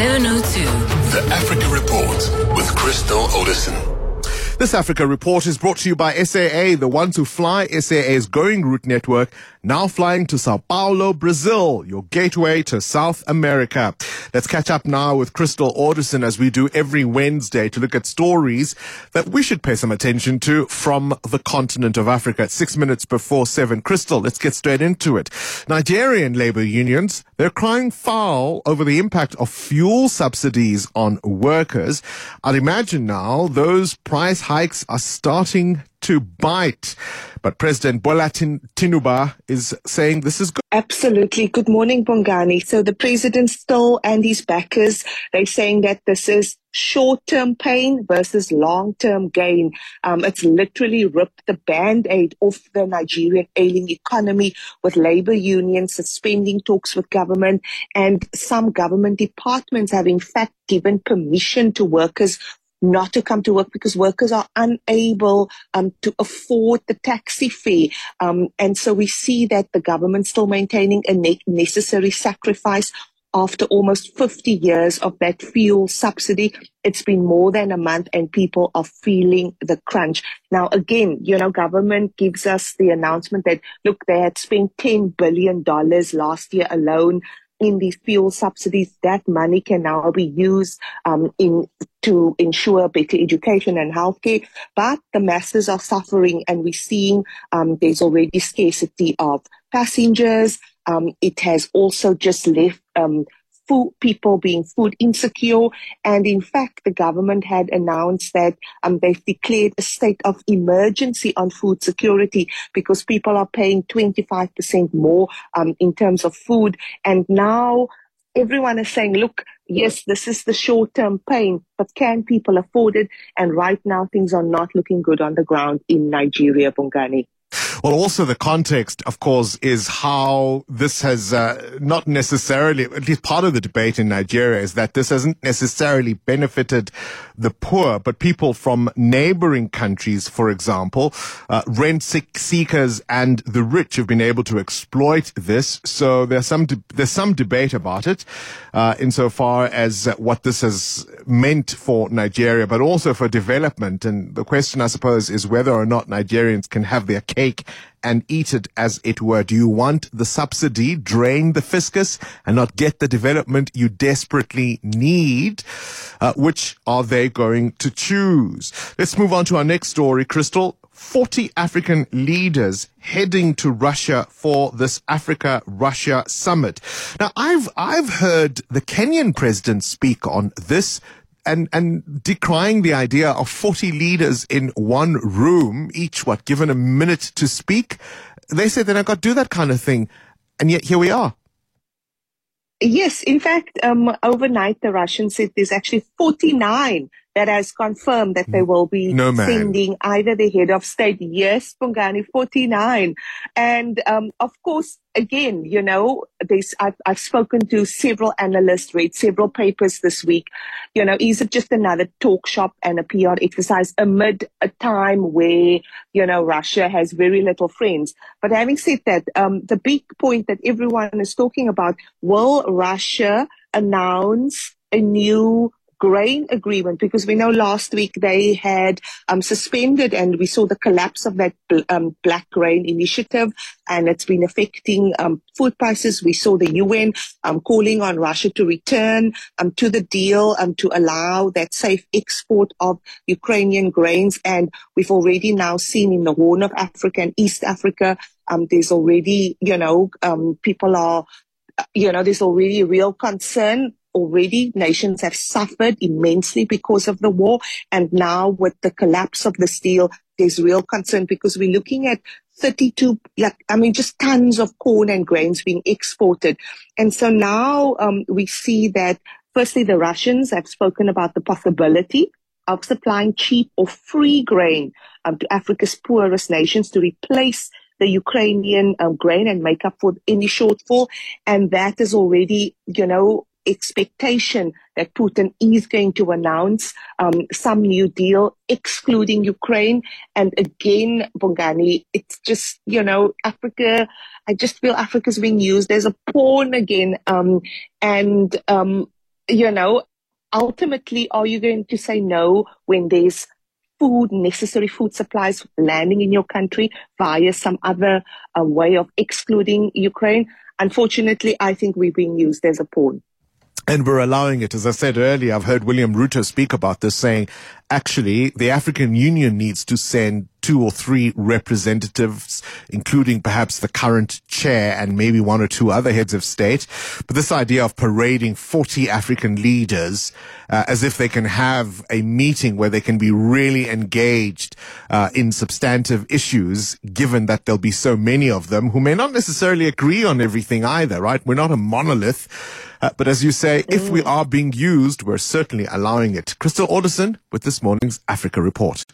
702. The Africa Report with Crystal Orderson. This Africa report is brought to you by SAA, the One to Fly SAA's Going Route network, now flying to Sao Paulo, Brazil, your gateway to South America. Let's catch up now with Crystal Orderson as we do every Wednesday to look at stories that we should pay some attention to from the continent of Africa. Six minutes before seven. Crystal, let's get straight into it. Nigerian labor unions, they're crying foul over the impact of fuel subsidies on workers. I'd imagine now those price hikes are starting to bite. But President Bola Tinubu is saying this is good. Absolutely. Good morning, Bongani. So the president still and his backers, they're saying that this is short-term pain versus long-term gain. Um, it's literally ripped the band-aid off the Nigerian ailing economy with labor unions suspending talks with government and some government departments have in fact given permission to workers not to come to work because workers are unable um, to afford the taxi fee. Um, and so we see that the government still maintaining a ne- necessary sacrifice after almost 50 years of that fuel subsidy. It's been more than a month and people are feeling the crunch. Now, again, you know, government gives us the announcement that, look, they had spent $10 billion last year alone in the fuel subsidies, that money can now be used um, in to ensure better education and healthcare. But the masses are suffering, and we're seeing um, there's already scarcity of passengers. Um, it has also just left um, food, people being food insecure. And in fact, the government had announced that um, they've declared a state of emergency on food security because people are paying 25% more um, in terms of food. And now everyone is saying, look, yes, this is the short term pain, but can people afford it? And right now, things are not looking good on the ground in Nigeria, Bongani. Well, also the context, of course, is how this has uh, not necessarily, at least part of the debate in Nigeria is that this hasn't necessarily benefited the poor, but people from neighboring countries, for example, uh, rent seekers and the rich have been able to exploit this. So there's some de- there's some debate about it, uh, insofar as what this has meant for Nigeria, but also for development. And the question, I suppose, is whether or not Nigerians can have their cake and eat it as it were? Do you want the subsidy, drain the fiscus, and not get the development you desperately need? Uh, which are they going to choose? Let's move on to our next story, Crystal. 40 African leaders heading to Russia for this Africa Russia summit. Now, I've, I've heard the Kenyan president speak on this and and decrying the idea of 40 leaders in one room, each what given a minute to speak. They said they're not going to do that kind of thing, and yet here we are. Yes, in fact, um, overnight the Russians said there's actually 49 that has confirmed that they will be no sending either the head of state, yes, Bongani 49. And, um, of course, again, you know, this, I've, I've spoken to several analysts, read several papers this week. You know, is it just another talk shop and a PR exercise amid a time where, you know, Russia has very little friends? But having said that, um, the big point that everyone is talking about, will Russia announce a new grain agreement because we know last week they had um, suspended and we saw the collapse of that um, black grain initiative and it's been affecting um, food prices. We saw the UN um, calling on Russia to return um, to the deal um, to allow that safe export of Ukrainian grains. And we've already now seen in the Horn of Africa and East Africa, there's already, you know, people are you know, there's already real concern already nations have suffered immensely because of the war. And now with the collapse of the steel, there's real concern because we're looking at 32, like, I mean, just tons of corn and grains being exported. And so now um, we see that firstly, the Russians have spoken about the possibility of supplying cheap or free grain um, to Africa's poorest nations to replace the Ukrainian um, grain and make up for any shortfall. And that is already, you know, expectation that Putin is going to announce um, some new deal, excluding Ukraine. And again, Bongani, it's just, you know, Africa, I just feel Africa's being used as a pawn again. Um, and, um, you know, ultimately, are you going to say no when there's food, necessary food supplies landing in your country via some other uh, way of excluding Ukraine? Unfortunately, I think we're being used as a pawn. And we're allowing it. As I said earlier, I've heard William Ruto speak about this saying, actually, the African Union needs to send two or three representatives, including perhaps the current chair and maybe one or two other heads of state. But this idea of parading 40 African leaders uh, as if they can have a meeting where they can be really engaged uh, in substantive issues, given that there'll be so many of them who may not necessarily agree on everything either, right? We're not a monolith. Uh, but as you say, if we are being used, we're certainly allowing it. Crystal Orderson with this morning's Africa Report.